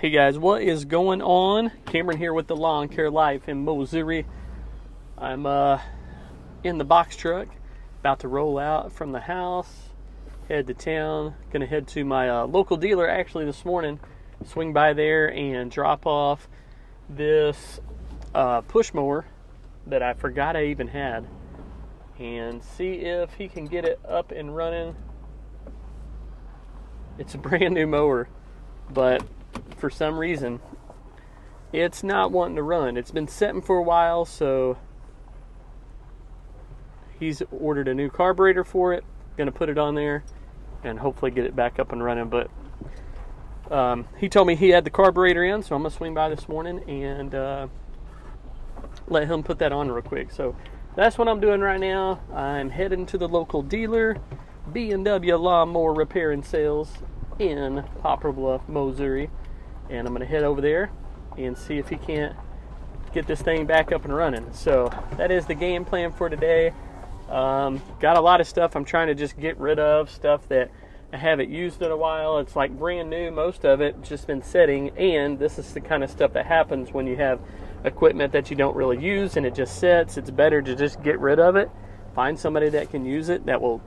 Hey guys, what is going on? Cameron here with the Lawn Care Life in Missouri. I'm uh, in the box truck, about to roll out from the house, head to town. Gonna head to my uh, local dealer actually this morning. Swing by there and drop off this uh, push mower that I forgot I even had, and see if he can get it up and running. It's a brand new mower, but for some reason, it's not wanting to run. It's been sitting for a while, so he's ordered a new carburetor for it. Gonna put it on there and hopefully get it back up and running. But um, he told me he had the carburetor in, so I'm gonna swing by this morning and uh, let him put that on real quick. So that's what I'm doing right now. I'm heading to the local dealer, B&W Lawnmower Repair and Sales in Poplar Bluff, Missouri and I'm to head over there and see if he can't get this thing back up and running. So that is the game plan for today. Um, got a lot of stuff I'm trying to just get rid of, stuff that I haven't used in a while. It's like brand new, most of it just been sitting, and this is the kind of stuff that happens when you have equipment that you don't really use and it just sits. It's better to just get rid of it, find somebody that can use it that will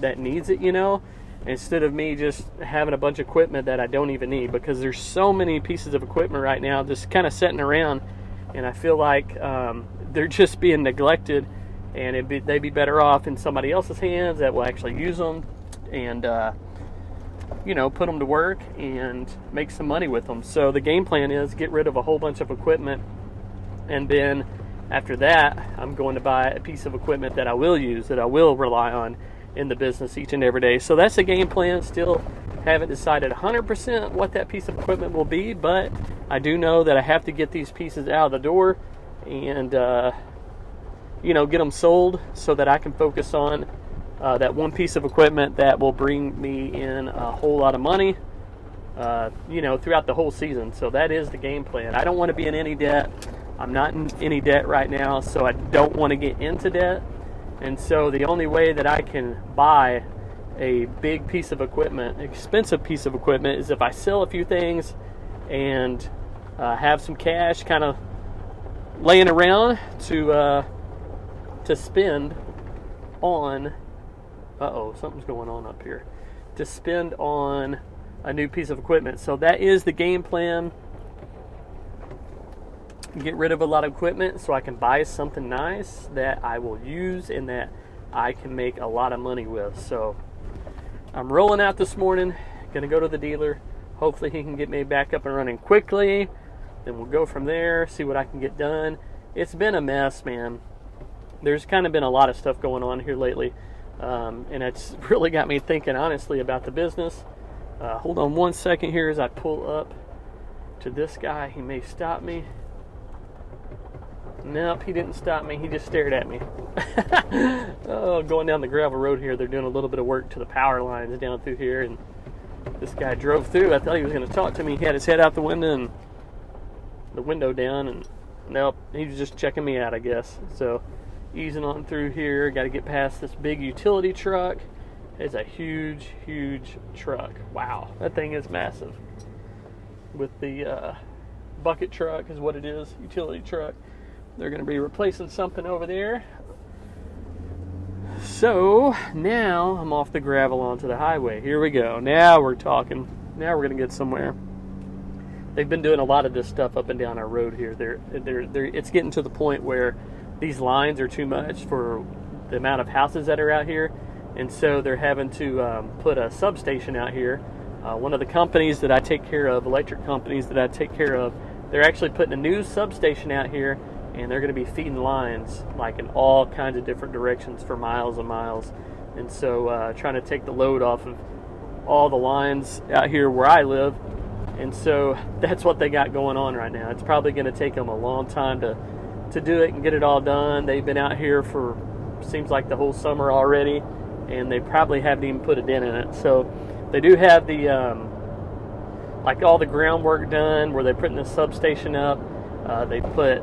that needs it, you know, instead of me just having a bunch of equipment that I don't even need because there's so many pieces of equipment right now just kind of sitting around and I feel like um, they're just being neglected and be, they'd be better off in somebody else's hands that will actually use them and uh, you know put them to work and make some money with them so the game plan is get rid of a whole bunch of equipment and then after that I'm going to buy a piece of equipment that I will use that I will rely on in the business each and every day. So that's the game plan. Still haven't decided 100% what that piece of equipment will be, but I do know that I have to get these pieces out of the door and, uh, you know, get them sold so that I can focus on uh, that one piece of equipment that will bring me in a whole lot of money, uh, you know, throughout the whole season. So that is the game plan. I don't want to be in any debt. I'm not in any debt right now, so I don't want to get into debt. And so the only way that I can buy a big piece of equipment, expensive piece of equipment, is if I sell a few things and uh, have some cash kind of laying around to uh, to spend on. Uh oh, something's going on up here. To spend on a new piece of equipment. So that is the game plan get rid of a lot of equipment so I can buy something nice that I will use and that I can make a lot of money with. So I'm rolling out this morning, gonna go to the dealer. Hopefully he can get me back up and running quickly. Then we'll go from there, see what I can get done. It's been a mess, man. There's kind of been a lot of stuff going on here lately. Um, and it's really got me thinking honestly about the business. Uh, hold on one second here as I pull up to this guy. He may stop me. Nope, he didn't stop me. He just stared at me. oh, going down the gravel road here, they're doing a little bit of work to the power lines down through here, and this guy drove through. I thought he was going to talk to me. He had his head out the window and the window down, and nope, he was just checking me out, I guess. So, easing on through here. Got to get past this big utility truck. It's a huge, huge truck. Wow, that thing is massive. With the uh, bucket truck is what it is, utility truck. They're going to be replacing something over there. So now I'm off the gravel onto the highway. Here we go. Now we're talking. Now we're going to get somewhere. They've been doing a lot of this stuff up and down our road here. They're, they're, they're, it's getting to the point where these lines are too much for the amount of houses that are out here. And so they're having to um, put a substation out here. Uh, one of the companies that I take care of, electric companies that I take care of, they're actually putting a new substation out here and they're going to be feeding lines like in all kinds of different directions for miles and miles. And so, uh, trying to take the load off of all the lines out here where I live. And so, that's what they got going on right now. It's probably going to take them a long time to to do it and get it all done. They've been out here for seems like the whole summer already, and they probably haven't even put a dent in it. So, they do have the um, like all the groundwork done where they're putting the substation up. Uh, they put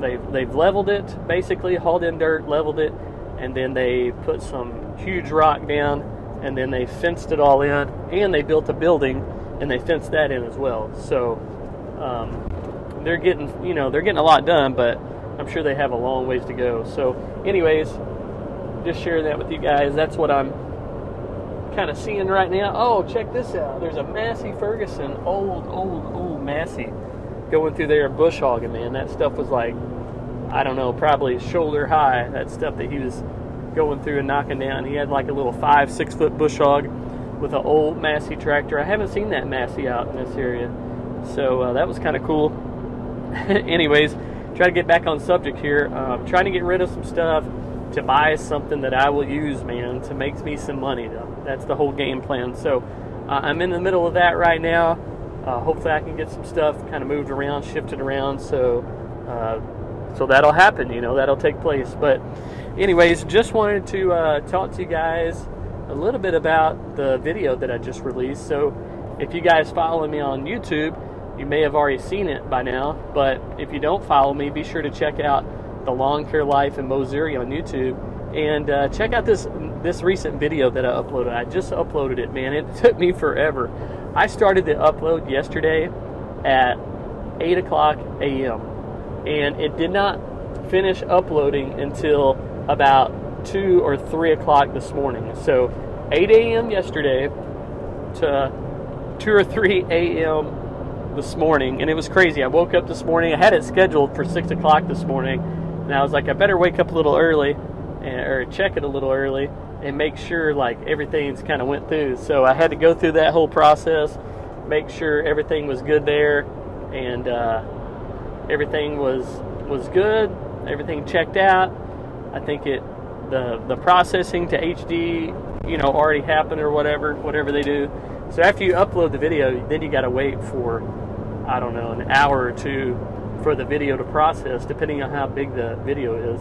they've they've leveled it basically, hauled in dirt, leveled it, and then they put some huge rock down, and then they fenced it all in, and they built a building and they fenced that in as well. So um, they're getting, you know, they're getting a lot done, but I'm sure they have a long ways to go. So, anyways, just sharing that with you guys. That's what I'm kind of seeing right now. Oh, check this out. There's a Massey Ferguson, old, old, old Massey, going through there bush hogging, man. That stuff was like, I don't know, probably shoulder high. That stuff that he was going through and knocking down. He had like a little five, six foot bush hog with an old Massey tractor. I haven't seen that Massey out in this area. So uh, that was kind of cool. Anyways, try to get back on subject here. Uh, trying to get rid of some stuff to buy something that I will use, man, to make me some money. That's the whole game plan. So uh, I'm in the middle of that right now. Uh, hopefully, I can get some stuff kind of moved around, shifted around, so uh, so that'll happen. You know, that'll take place. But anyways, just wanted to uh, talk to you guys a little bit about the video that I just released. So if you guys follow me on YouTube, you may have already seen it by now. But if you don't follow me, be sure to check out the Lawn Care Life in Mowssouri on YouTube, and uh, check out this this recent video that I uploaded. I just uploaded it, man. It took me forever. I started the upload yesterday at 8 o'clock a.m. and it did not finish uploading until about 2 or 3 o'clock this morning. So 8 a.m. yesterday to 2 or 3 a.m. this morning, and it was crazy. I woke up this morning. I had it scheduled for 6 o'clock this morning and I was like, I better wake up a little early, and, or check it a little early, and make sure like everything's kind of went through. So I had to go through that whole process, make sure everything was good there, and uh, everything was was good. Everything checked out. I think it the the processing to HD, you know, already happened or whatever, whatever they do. So after you upload the video, then you got to wait for I don't know an hour or two for the video to process, depending on how big the video is.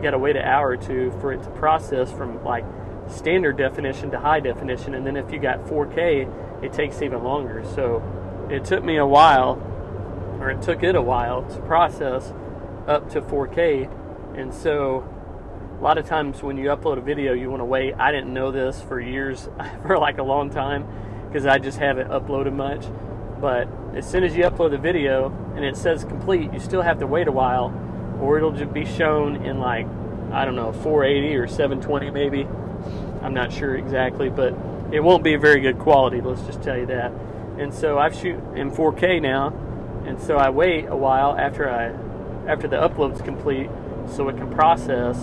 You got to wait an hour or two for it to process from like standard definition to high definition, and then if you got 4K, it takes even longer. So it took me a while, or it took it a while to process up to 4K, and so a lot of times when you upload a video, you want to wait. I didn't know this for years, for like a long time, because I just haven't uploaded much. But as soon as you upload the video and it says complete, you still have to wait a while, or it'll just be shown in like I don't know 480 or 720 maybe. I'm not sure exactly, but it won't be very good quality. Let's just tell you that. And so I've shoot in 4K now, and so I wait a while after I after the upload's complete, so it can process,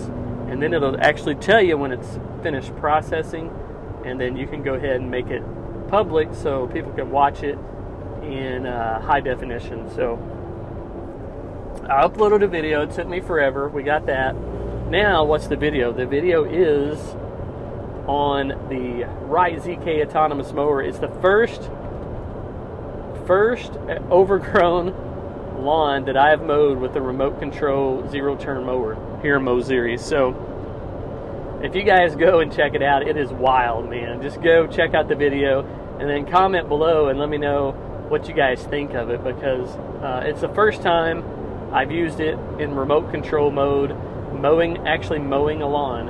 and then it'll actually tell you when it's finished processing, and then you can go ahead and make it public so people can watch it in uh, high definition. So I uploaded a video. It took me forever. We got that. Now, what's the video? The video is on the Wright ZK autonomous mower. It's the first first overgrown lawn that I have mowed with the remote control zero turn mower here in Mowssouri. So if you guys go and check it out, it is wild, man. Just go check out the video and then comment below and let me know what you guys think of it because uh, it's the first time I've used it in remote control mode, mowing actually mowing a lawn,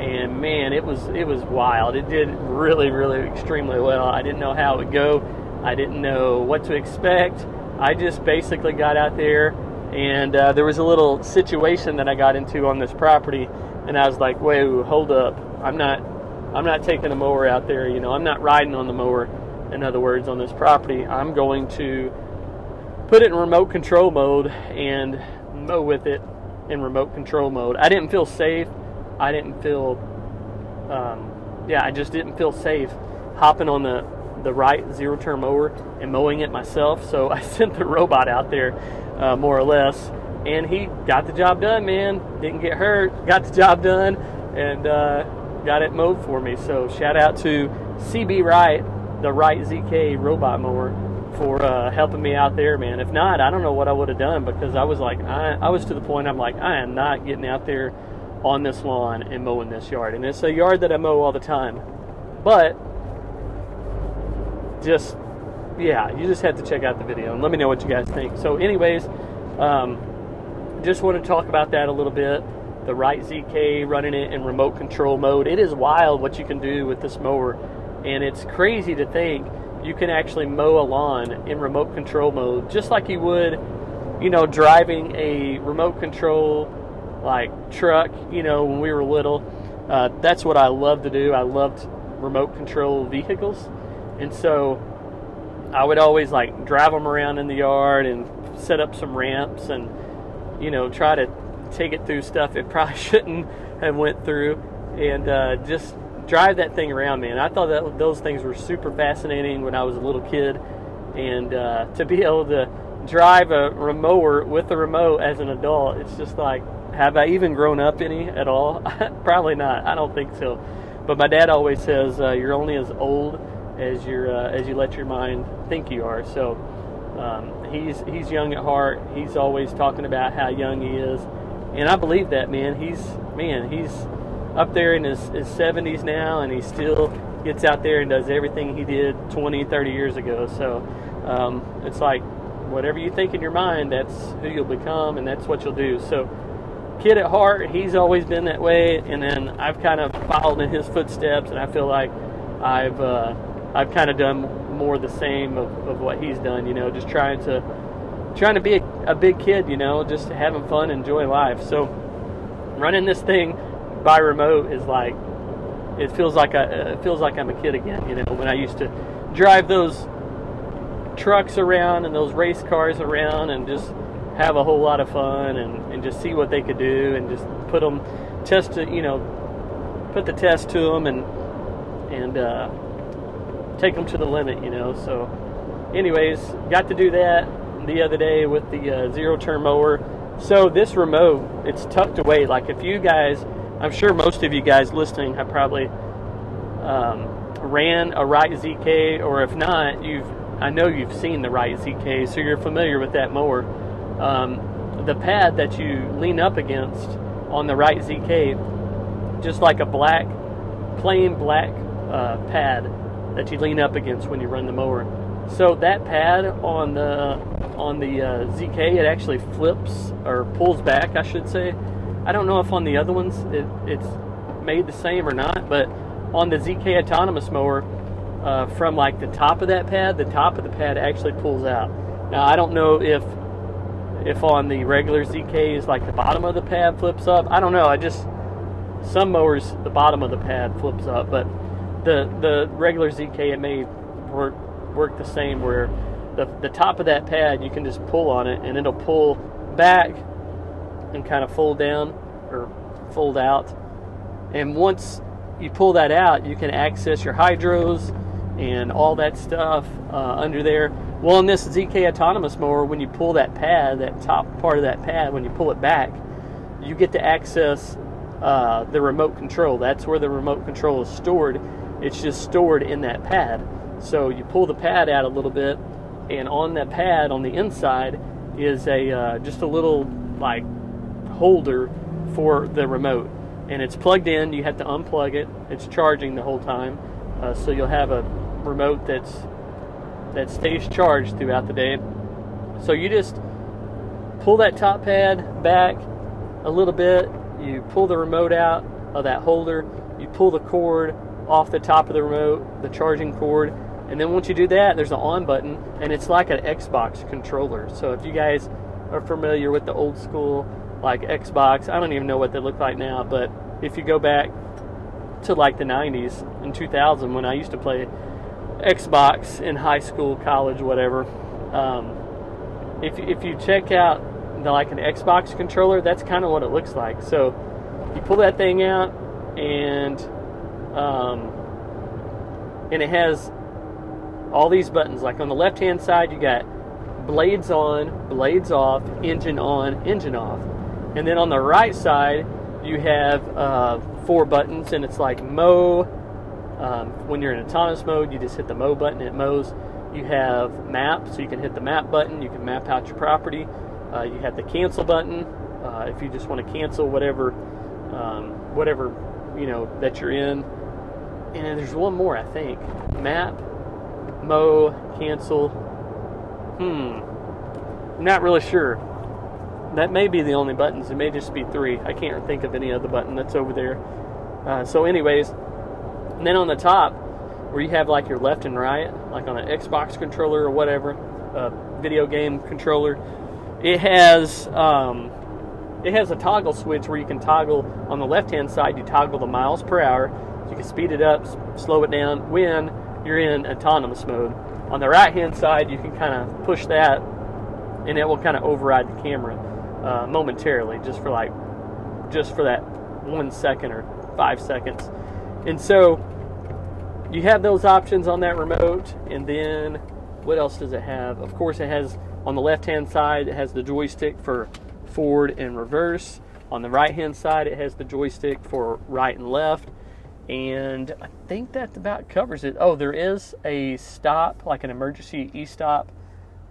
and man, it was it was wild. It did really really extremely well. I didn't know how it would go. I didn't know what to expect. I just basically got out there, and uh, there was a little situation that I got into on this property, and I was like, "Whoa, hold up! I'm not I'm not taking a mower out there. You know, I'm not riding on the mower." in other words, on this property, I'm going to put it in remote control mode and mow with it in remote control mode. I didn't feel safe. I didn't feel, um, yeah, I just didn't feel safe hopping on the, the Wright zero turn mower and mowing it myself. So I sent the robot out there, uh, more or less, and he got the job done, man. Didn't get hurt, got the job done, and uh, got it mowed for me. So shout out to CB Wright the Wright ZK robot mower for uh, helping me out there, man. If not, I don't know what I would have done because I was like, I, I was to the point I'm like, I am not getting out there on this lawn and mowing this yard. And it's a yard that I mow all the time. But just, yeah, you just have to check out the video and let me know what you guys think. So, anyways, um, just want to talk about that a little bit. The Wright ZK running it in remote control mode. It is wild what you can do with this mower and it's crazy to think you can actually mow a lawn in remote control mode, just like you would, you know, driving a remote control like truck. You know, when we were little, uh, that's what I loved to do. I loved remote control vehicles, and so I would always like drive them around in the yard and set up some ramps and you know try to take it through stuff it probably shouldn't have went through and uh, just drive that thing around man. I thought that those things were super fascinating when i was a little kid. And uh, to be able to drive a remower with a remote as an adult it's just like have i even grown up any at all? Probably not. I don't think so. But my dad always says uh, you're only as old as you uh, as you let your mind think you are. So um, he's he's young at heart. He's always talking about how young he is. And I believe that man. He's man, he's up there in his, his 70s now, and he still gets out there and does everything he did 20, 30 years ago. So um, it's like whatever you think in your mind, that's who you'll become, and that's what you'll do. So kid at heart, he's always been that way, and then I've kind of followed in his footsteps, and I feel like I've uh, I've kind of done more the same of, of what he's done. You know, just trying to trying to be a, a big kid, you know, just having fun, enjoy life. So running this thing by remote is like it feels like I, it feels like I'm a kid again. You know, when I used to drive those trucks around and those race cars around and just have a whole lot of fun and, and just see what they could do and just put them test to you know put the test to them and and uh, take them to the limit. You know, so anyways, got to do that the other day with the uh, zero turn mower. So this remote, it's tucked away. Like if you guys, I'm sure most of you guys listening have probably um, ran a Wright ZK, or if not, you've I know you've seen the Wright ZK, so you're familiar with that mower. Um, the pad that you lean up against on the Wright ZK, just like a black, plain black uh, pad that you lean up against when you run the mower. So that pad on the on the uh, ZK, it actually flips or pulls back, I should say. I don't know if on the other ones it, it's made the same or not, but on the ZK autonomous mower, uh, from like the top of that pad, the top of the pad actually pulls out. Now I don't know if if on the regular ZK is like the bottom of the pad flips up. I don't know. I just some mowers the bottom of the pad flips up, but the the regular ZK it may work work the same where the, the top of that pad, you can just pull on it and it'll pull back and kind of fold down or fold out. And once you pull that out, you can access your hydros and all that stuff uh, under there. Well, in this ZK autonomous mower, when you pull that pad, that top part of that pad, when you pull it back, you get to access uh, the remote control. That's where the remote control is stored. It's just stored in that pad. So you pull the pad out a little bit, and on that pad on the inside is a uh, just a little like holder for the remote. And it's plugged in. You have to unplug it. It's charging the whole time. Uh, so you'll have a remote that's that stays charged throughout the day. So you just pull that top pad back a little bit. You pull the remote out of that holder. You pull the cord off the top of the remote the charging cord. And then once you do that, there's an on button, and it's like an Xbox controller. So if you guys are familiar with the old school like Xbox, I don't even know what they look like now, but if you go back to like the 90s and 2000 when I used to play Xbox in high school, college, whatever, um, if if you check out the, like an Xbox controller, that's kind of what it looks like. So you pull that thing out, and um, and it has all these buttons. Like on the left hand side, you got blades on, blades off, engine on, engine off. And then on the right side, you have uh, four buttons, and it's like mow. Um, when you're in autonomous mode, you just hit the mow button, it mows. You have map, so you can hit the map button, you can map out your property. Uh, you have the cancel button uh, if you just want to cancel whatever, um, whatever you know that you're in. And there's one more, I think. Map, mow, cancel. Hmm. I'm not really sure. That may be the only buttons. It may just be three. I can't think of any other button that's over there. Uh, so, anyways, then on the top, where you have like your left and right, like on an Xbox controller or whatever, a video game controller. It has um, it has a toggle switch where you can toggle on the left hand side. You toggle the miles per hour. You can speed it up, slow it down when you're in autonomous mode. On the right hand side, you can kind of push that, and it will kind of override the camera uh, momentarily, just for like just for that one second or five seconds. And so you have those options on that remote, and then what else does it have? Of course, it has on the left hand side, it has the joystick for forward and reverse. On the right hand side, it has the joystick for right and left. And I think that about covers it. Oh, there is a stop, like an emergency e stop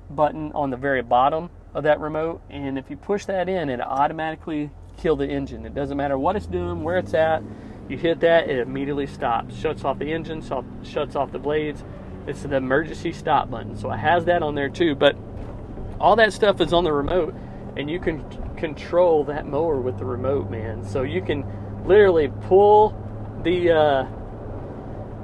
button on the very bottom of that remote. And if you push that in, it automatically kill the engine. It doesn't matter what it's doing, where it's at. You hit that, it immediately stops, shuts off the engine, shuts off the blades. It's an emergency stop button. So it has that on there too. But all that stuff is on the remote, and you can control that mower with the remote, man. So you can literally pull the uh,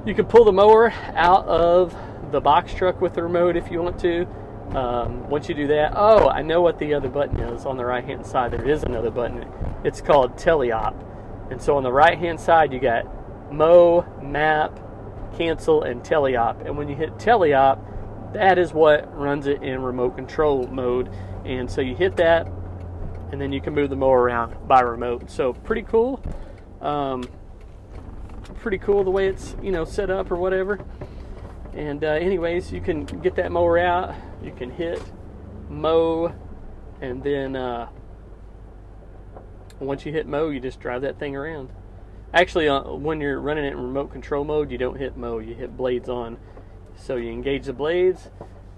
you can pull the mower out of the box truck with the remote if you want to. Um, once you do that, oh, I know what the other button is on the right hand side. There is another button. It's called Teleop. And so on the right hand side, you got mow, map, cancel, and teleop. And when you hit teleop, that is what runs it in remote control mode. And so you hit that, and then you can move the mower around by remote. So pretty cool. Um, pretty cool the way it's you know set up or whatever. And uh, anyways, you can get that mower out. You can hit mow, and then uh, once you hit mow, you just drive that thing around. Actually, uh, when you're running it in remote control mode, you don't hit mow, you hit blades on. So you engage the blades,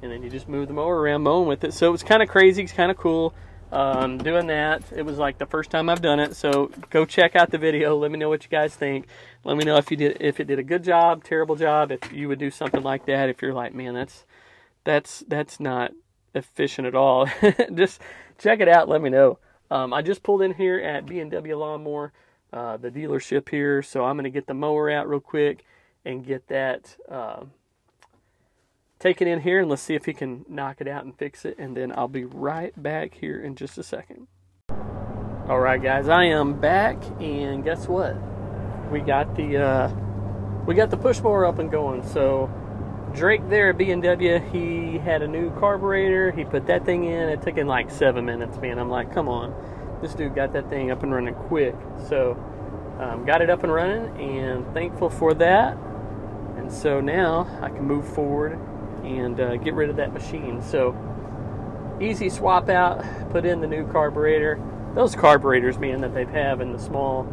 and then you just move the mower around mowing with it. So it's kind of crazy, it's kind of cool. Um, doing that, it was like the first time I've done it. So go check out the video. Let me know what you guys think. Let me know if you did if it did a good job, terrible job. If you would do something like that. If you're like, man, that's that's that's not efficient at all. just check it out. Let me know. Um, I just pulled in here at B&W Lawnmower, uh, the dealership here, so I'm going to get the mower out real quick and get that uh, taken in here, and let's see if he can knock it out and fix it, and then I'll be right back here in just a second. All right, guys, I am back, and guess what? We got the uh, we got the push mower up and going. So Drake there at B&W, he had a new carburetor. He put that thing in. It took him like seven minutes, man. I'm like, come on. This dude got that thing up and running quick. So, um, got it up and running and thankful for that. And so now I can move forward and uh, get rid of that machine. So, easy swap out, put in the new carburetor. Those carburetors, man, that they have in the small,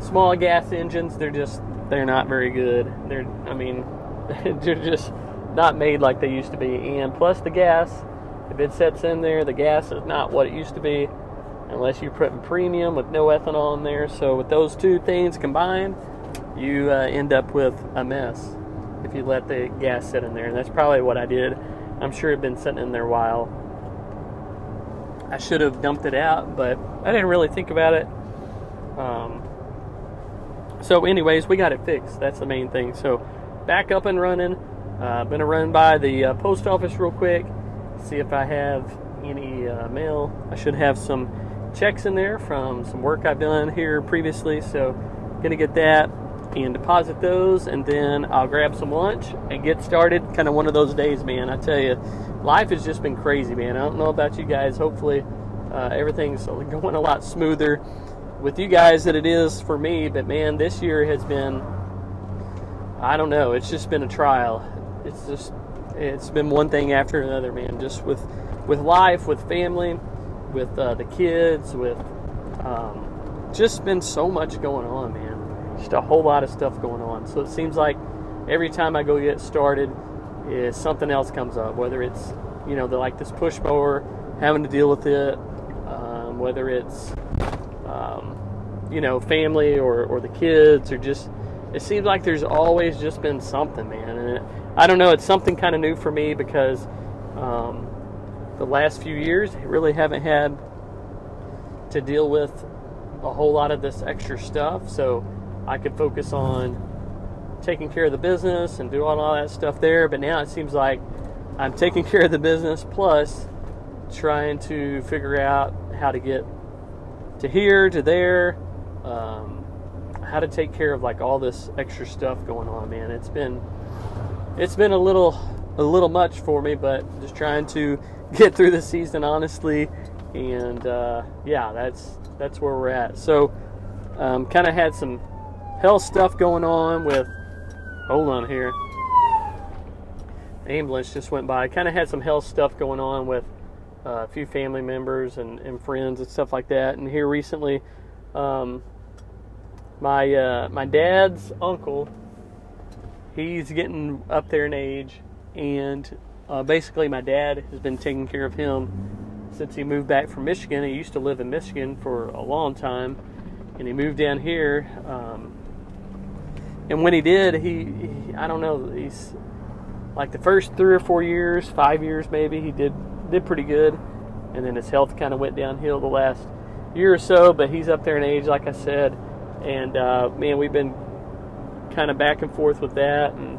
small gas engines, they're just, they're not very good. They're, I mean, they're just not made like they used to be. And plus the gas, if it sets in there, the gas is not what it used to be unless you're putting premium with no ethanol in there. So with those two things combined, you uh, end up with a mess if you let the gas sit in there. And that's probably what I did. I'm sure it had been sitting in there a while. I should have dumped it out, but I didn't really think about it. Um, so, anyways, we got it fixed. That's the main thing. So, back up and running. Uh, gonna run by the uh, post office real quick, see if I have any uh, mail. I should have some checks in there from some work I've done here previously, so gonna get that and deposit those, and then I'll grab some lunch and get started. Kind of one of those days, man. I tell you, life has just been crazy, man. I don't know about you guys. Hopefully, uh, everything's going a lot smoother with you guys than it is for me. But man, this year has been I don't know. It's just been a trial. It's just it's been one thing after another, man. Just with with life, with family, with uh, the kids, with um, just been so much going on, man. Just a whole lot of stuff going on. So it seems like every time I go get started, is something else comes up. Whether it's you know the like this push mower, having to deal with it, um, whether it's um, you know family or or the kids or just it seems like there's always just been something, man. And it, I don't know, it's something kind of new for me because um, the last few years I really haven't had to deal with a whole lot of this extra stuff. So I could focus on taking care of the business and doing all that stuff there. But now it seems like I'm taking care of the business plus trying to figure out how to get to here to there, um, how to take care of like all this extra stuff going on. Man, it's been it's been a little a little much for me, but just trying to get through the season honestly. And uh, yeah, that's that's where we're at. So, um, kind of had some health stuff going on with. Hold on here. ambulance just went by. Kind of had some health stuff going on with uh, a few family members and, and, friends and stuff like that. And here recently, um, my uh, my dad's uncle, he's getting up there in age, and uh, basically my dad has been taking care of him since he moved back from Michigan. He used to live in Michigan for a long time, and he moved down here. Um, and when he did, he, he, I don't know, he's like the first three or four years, five years maybe, he did did pretty good, and then his health kind of went downhill the last year or so. But he's up there in age, like I said, and uh, man, we've been kind of back and forth with that and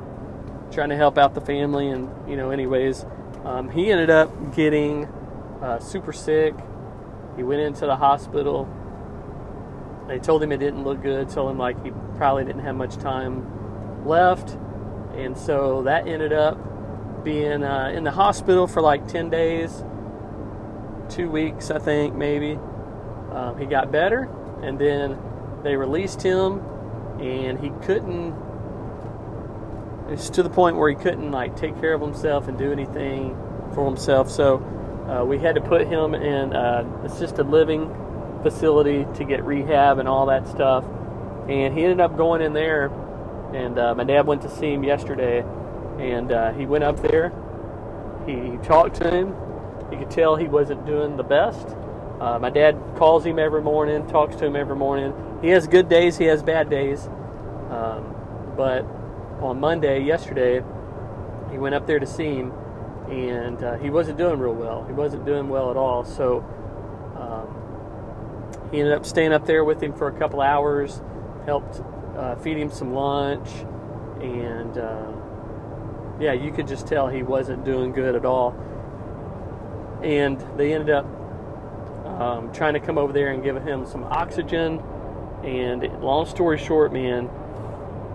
trying to help out the family. And you know, anyways, um, he ended up getting uh, super sick. He went into the hospital they told him it didn't look good, told him like he probably didn't have much time left. And so that ended up being uh, in the hospital for like 10 days, two weeks, I think, maybe. Um, he got better, and then they released him, and he couldn't. It's to the point where he couldn't like take care of himself and do anything for himself. So uh, we had to put him in uh, assisted living facility to get rehab and all that stuff. And he ended up going in there, and uh, my dad went to see him yesterday, and uh, he went up there. He talked to him. You could tell he wasn't doing the best. Uh, my dad calls him every morning, talks to him every morning. He has good days, he has bad days. Um, but on Monday, yesterday, he went up there to see him, and uh, he wasn't doing real well. He wasn't doing well at all. So he ended up staying up there with him for a couple hours, helped uh, feed him some lunch, and uh, yeah, you could just tell he wasn't doing good at all. And they ended up um, trying to come over there and give him some oxygen. And long story short, man,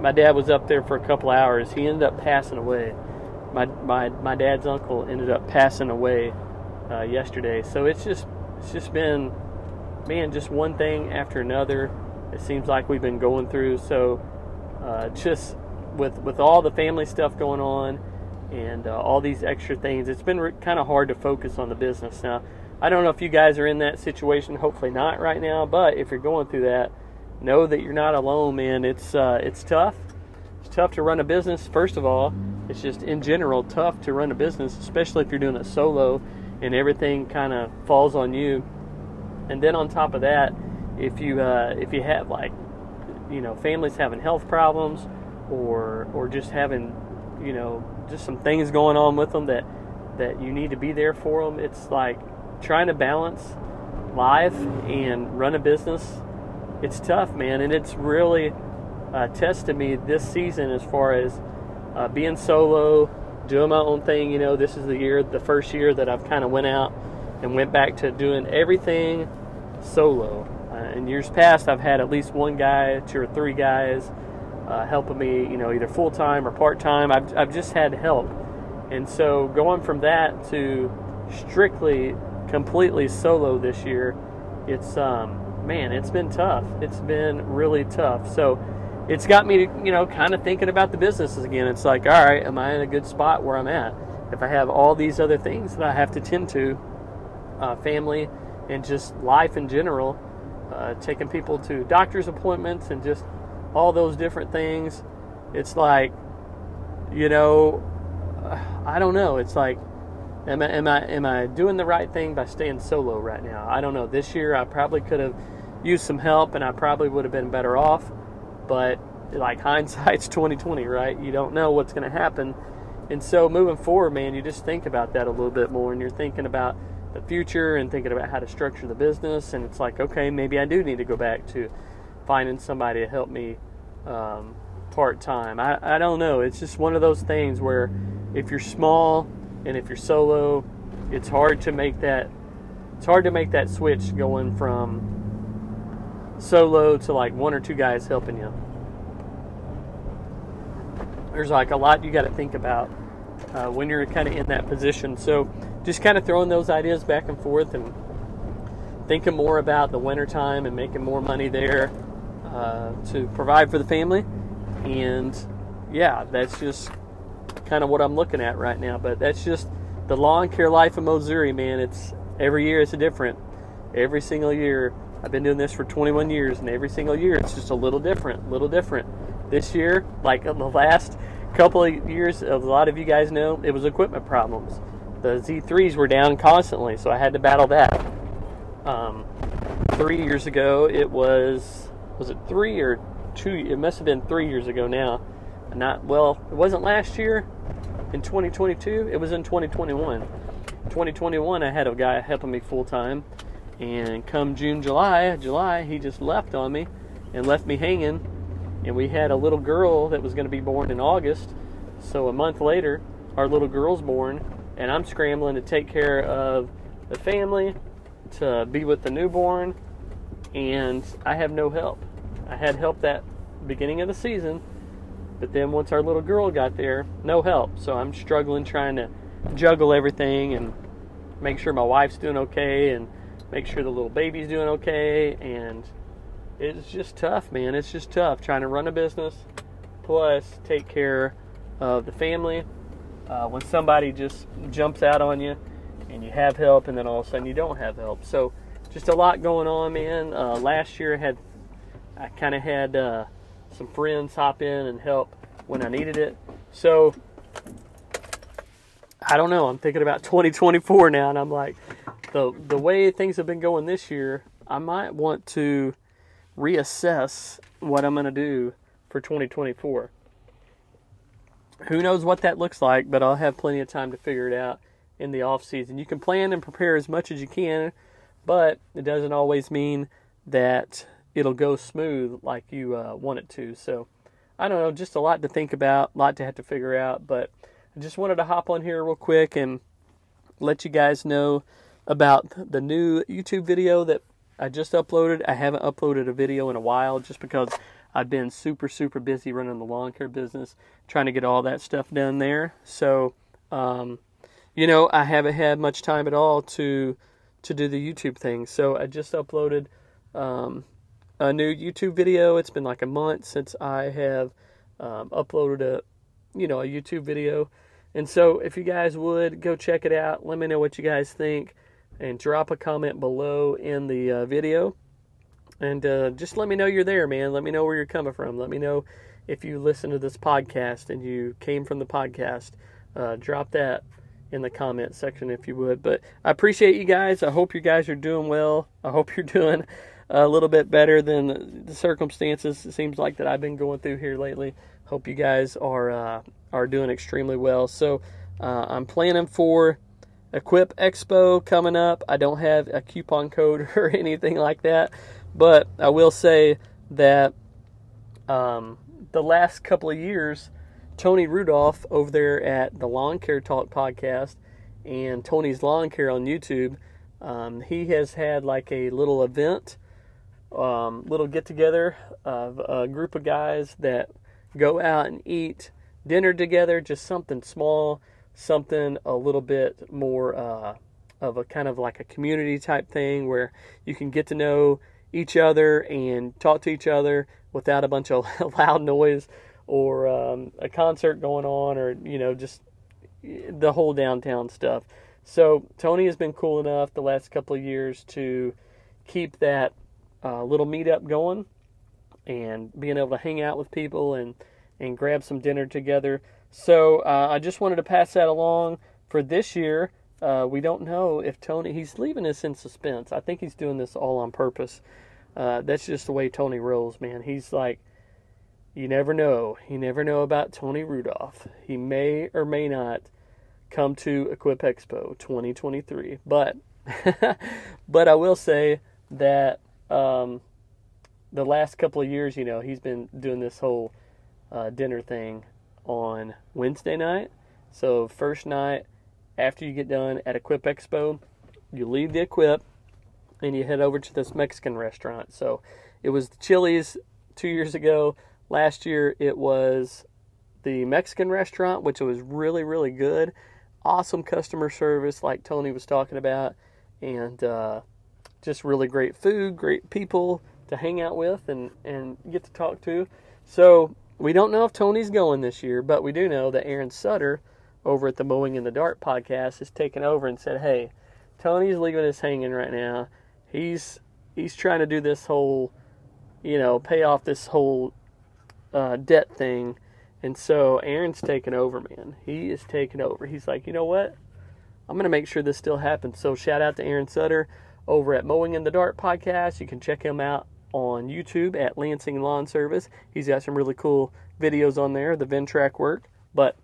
my dad was up there for a couple hours. He ended up passing away. My my my dad's uncle ended up passing away uh, yesterday. So it's just it's just been man, just one thing after another. It seems like we've been going through. So, uh, just with with all the family stuff going on and uh, all these extra things, it's been re- kind of hard to focus on the business. Now, I don't know if you guys are in that situation. Hopefully not right now. But if you're going through that, know that you're not alone, man. It's uh, it's tough. It's tough to run a business. First of all, it's just in general tough to run a business, especially if you're doing it solo and everything kind of falls on you and then on top of that, if you uh, if you have like you know families having health problems or or just having you know just some things going on with them that that you need to be there for them, it's like trying to balance life and run a business. It's tough, man, and it's really uh, tested me this season as far as uh, being solo, doing my own thing. You know, this is the year, the first year that I've kind of went out and went back to doing everything solo. Uh, in years past, I've had at least one guy, two or three guys uh, helping me, you know, either full time or part time. I've, I've just had help. And so going from that to strictly, completely solo this year, it's, um, man, it's been tough. It's been really tough. So it's got me, you know, kind of thinking about the businesses again. It's like, all right, am I in a good spot where I'm at? If I have all these other things that I have to tend to, uh, family, and just life in general, uh, taking people to doctor's appointments and just all those different things. It's like, you know, I don't know. It's like, am I, am I am I doing the right thing by staying solo right now? I don't know. This year I probably could have used some help and I probably would have been better off. But like hindsight's 2020, right? You don't know what's going to happen. And so moving forward, man, you just think about that a little bit more and you're thinking about the future and thinking about how to structure the business. And it's like, okay, maybe I do need to go back to finding somebody to help me, um, part time. I, I don't know. It's just one of those things where if you're small and if you're solo, it's hard to make that it's hard to make that switch going from solo to like one or two guys helping you. There's like a lot you got to think about uh, when you're kind of in that position. So just kind of throwing those ideas back and forth and thinking more about the wintertime and making more money there uh, to provide for the family. And yeah, that's just kind of what I'm looking at right now. But that's just the lawn care life of Missouri, man. It's every year it's different. Every single year, I've been doing this for 21 years, and every single year it's just a little different, little different. This year, like the last couple of years, a lot of you guys know, it was equipment problems. The Z3s were down constantly, so I had to battle that. Um, three years ago, it was was it three or two? It must have been three years ago now. Not well, it wasn't last year in 2022. It was in 2021. 2021, I had a guy helping me full time, and come June, July, July, he just left on me and left me hanging. And we had a little girl that was going to be born in August. So a month later, our little girl's born, and I'm scrambling to take care of the family, to be with the newborn, and I have no help. I had help that beginning of the season, but then once our little girl got there, no help. So I'm struggling trying to juggle everything and make sure my wife's doing okay and make sure the little baby's doing okay and it's just tough, man. It's just tough trying to run a business plus take care of the family. Uh, when somebody just jumps out on you and you have help, and then all of a sudden you don't have help. So, just a lot going on, man. Uh, last year I had I kind of had uh, some friends hop in and help when I needed it. So, I don't know. I'm thinking about 2024 now, and I'm like, the the way things have been going this year, I might want to reassess what I'm going to do for 2024. Who knows what that looks like, but I'll have plenty of time to figure it out in the off season. You can plan and prepare as much as you can, but it doesn't always mean that it'll go smooth like you uh, want it to. So I don't know, just a lot to think about, a lot to have to figure out. But I just wanted to hop on here real quick and let you guys know about the new YouTube video that I just uploaded. I haven't uploaded a video in a while just because I've been super, super busy running the lawn care business, trying to get all that stuff done there. So, um, you know, I haven't had much time at all to to do the YouTube thing. So I just uploaded um, a new YouTube video. It's been like a month since I have um, uploaded a you know a YouTube video. And so if you guys would go check it out, let me know what you guys think, and drop a comment below in the uh, video. And uh, just let me know you're there, man. Let me know where you're coming from. Let me know if you listen to this podcast and you came from the podcast. Uh, drop that in the comment section if you would. But I appreciate you guys. I hope you guys are doing well. I hope you're doing a little bit better than the circumstances it seems like that I've been going through here lately. Hope you guys are uh, are doing extremely well. So uh, I'm planning for Equip Expo coming up. I don't have a coupon code or anything like that, but I will say that um, the last couple of years Tony Rudolph over there at the Lawn Care Talk podcast and Tony's Lawn Care on YouTube. Um, he has had like a little event, um, little get together of a group of guys that go out and eat dinner together, just something small, something a little bit more uh, of a kind of like a community type thing where you can get to know each other and talk to each other without a bunch of loud noise or um, a concert going on or you know just the whole downtown stuff. So Tony has been cool enough the last couple of years to keep that uh, little meetup going and being able to hang out with people and and grab some dinner together. So uh, I just wanted to pass that along for this year. Uh, we don't know if Tony he's leaving us in suspense. I think he's doing this all on purpose. Uh, that's just the way Tony rolls, man. He's like you never know. You never know about Tony Rudolph. He may or may not come to Equip Expo 2023. But but I will say that um, the last couple of years, you know, he's been doing this whole uh, dinner thing on Wednesday night. So first night after you get done at Equip Expo, you leave the Equip and you head over to this Mexican restaurant. So it was the Chili's two years ago. Last year it was the Mexican restaurant, which was really, really good. Awesome customer service, like Tony was talking about, and uh, just really great food, great people to hang out with and, and get to talk to. So we don't know if Tony's going this year, but we do know that Aaron Sutter over at the Mowing in the Dark podcast has taken over and said, "Hey, Tony's leaving us hanging right now. He's he's trying to do this whole, you know, pay off this whole uh, debt thing." And so Aaron's taken over, man. He is taking over. He's like, you know what? I'm going to make sure this still happens. So shout out to Aaron Sutter over at Mowing in the Dark podcast. You can check him out on YouTube at Lansing Lawn Service. He's got some really cool videos on there, the Ventrac work. But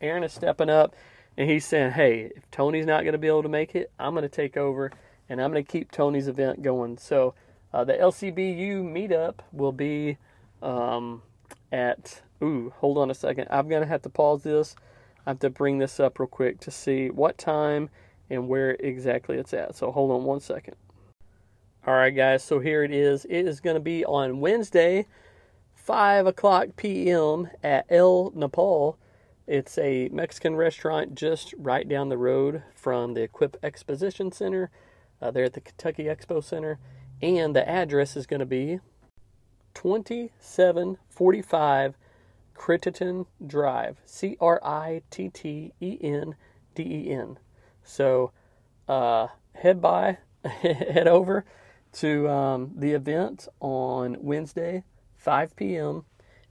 Aaron is stepping up and he's saying, hey, if Tony's not going to be able to make it, I'm going to take over and I'm going to keep Tony's event going. So uh, the LCBU meetup will be um, at, ooh, hold on a second. I'm going to have to pause this. I have to bring this up real quick to see what time and where exactly it's at. So hold on one second. All right, guys, so here it is. It is going to be on Wednesday, 5 o'clock p.m. at El Nopal. It's a Mexican restaurant just right down the road from the Equip Exposition Center. Uh, there at the Kentucky Expo Center. And the address is going to be 2745 Crittenden Drive. C R I T T E N D E N. So uh, head by, head over to um, the event on Wednesday, 5 p.m.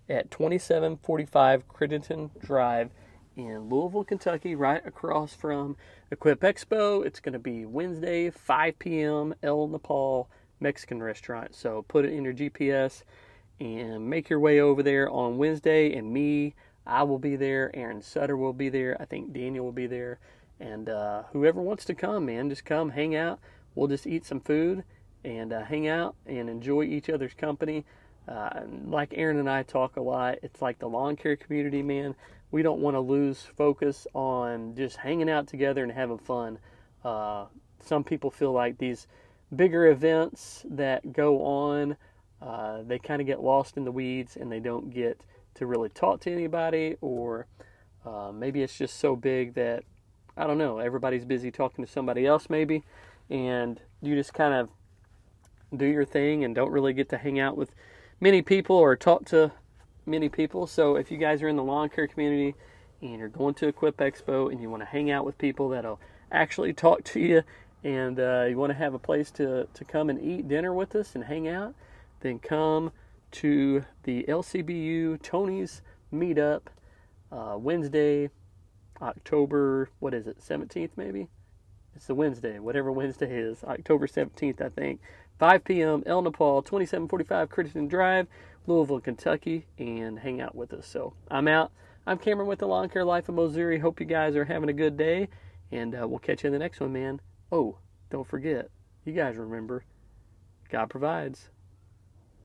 at 2745 Crittenden Drive in Louisville, Kentucky, right across from Equip Expo. It's going to be Wednesday, 5 p.m. El Nopal Mexican restaurant. So put it in your GPS and make your way over there on Wednesday. And me, I will be there. Aaron Sutter will be there. I think Daniel will be there. And uh, whoever wants to come, man, just come hang out. We'll just eat some food and uh, hang out and enjoy each other's company. Uh, like Aaron and I talk a lot, it's like the lawn care community, man. We don't want to lose focus on just hanging out together and having fun. Uh, some people feel like these bigger events that go on, uh, they kind of get lost in the weeds and they don't get to really talk to anybody, or uh, maybe it's just so big that I don't know, everybody's busy talking to somebody else, maybe, and you just kind of do your thing and don't really get to hang out with many people or talk to many people. So if you guys are in the lawn care community and you're going to Equip Expo and you want to hang out with people that'll actually talk to you and uh, you want to have a place to, to come and eat dinner with us and hang out, then come to the LCBU Tony's meetup uh, Wednesday, October, what is it, 17th maybe? It's the Wednesday, whatever Wednesday is, October 17th, I think. 5 p.m. El Nopal, 2745 Crittenden Drive, Louisville, Kentucky, and hang out with us. So I'm out. I'm Cameron with the Lawn Care Life of Mowssouri. Hope you guys are having a good day, and uh, we'll catch you in the next one, man. Oh, don't forget, you guys remember, God provides.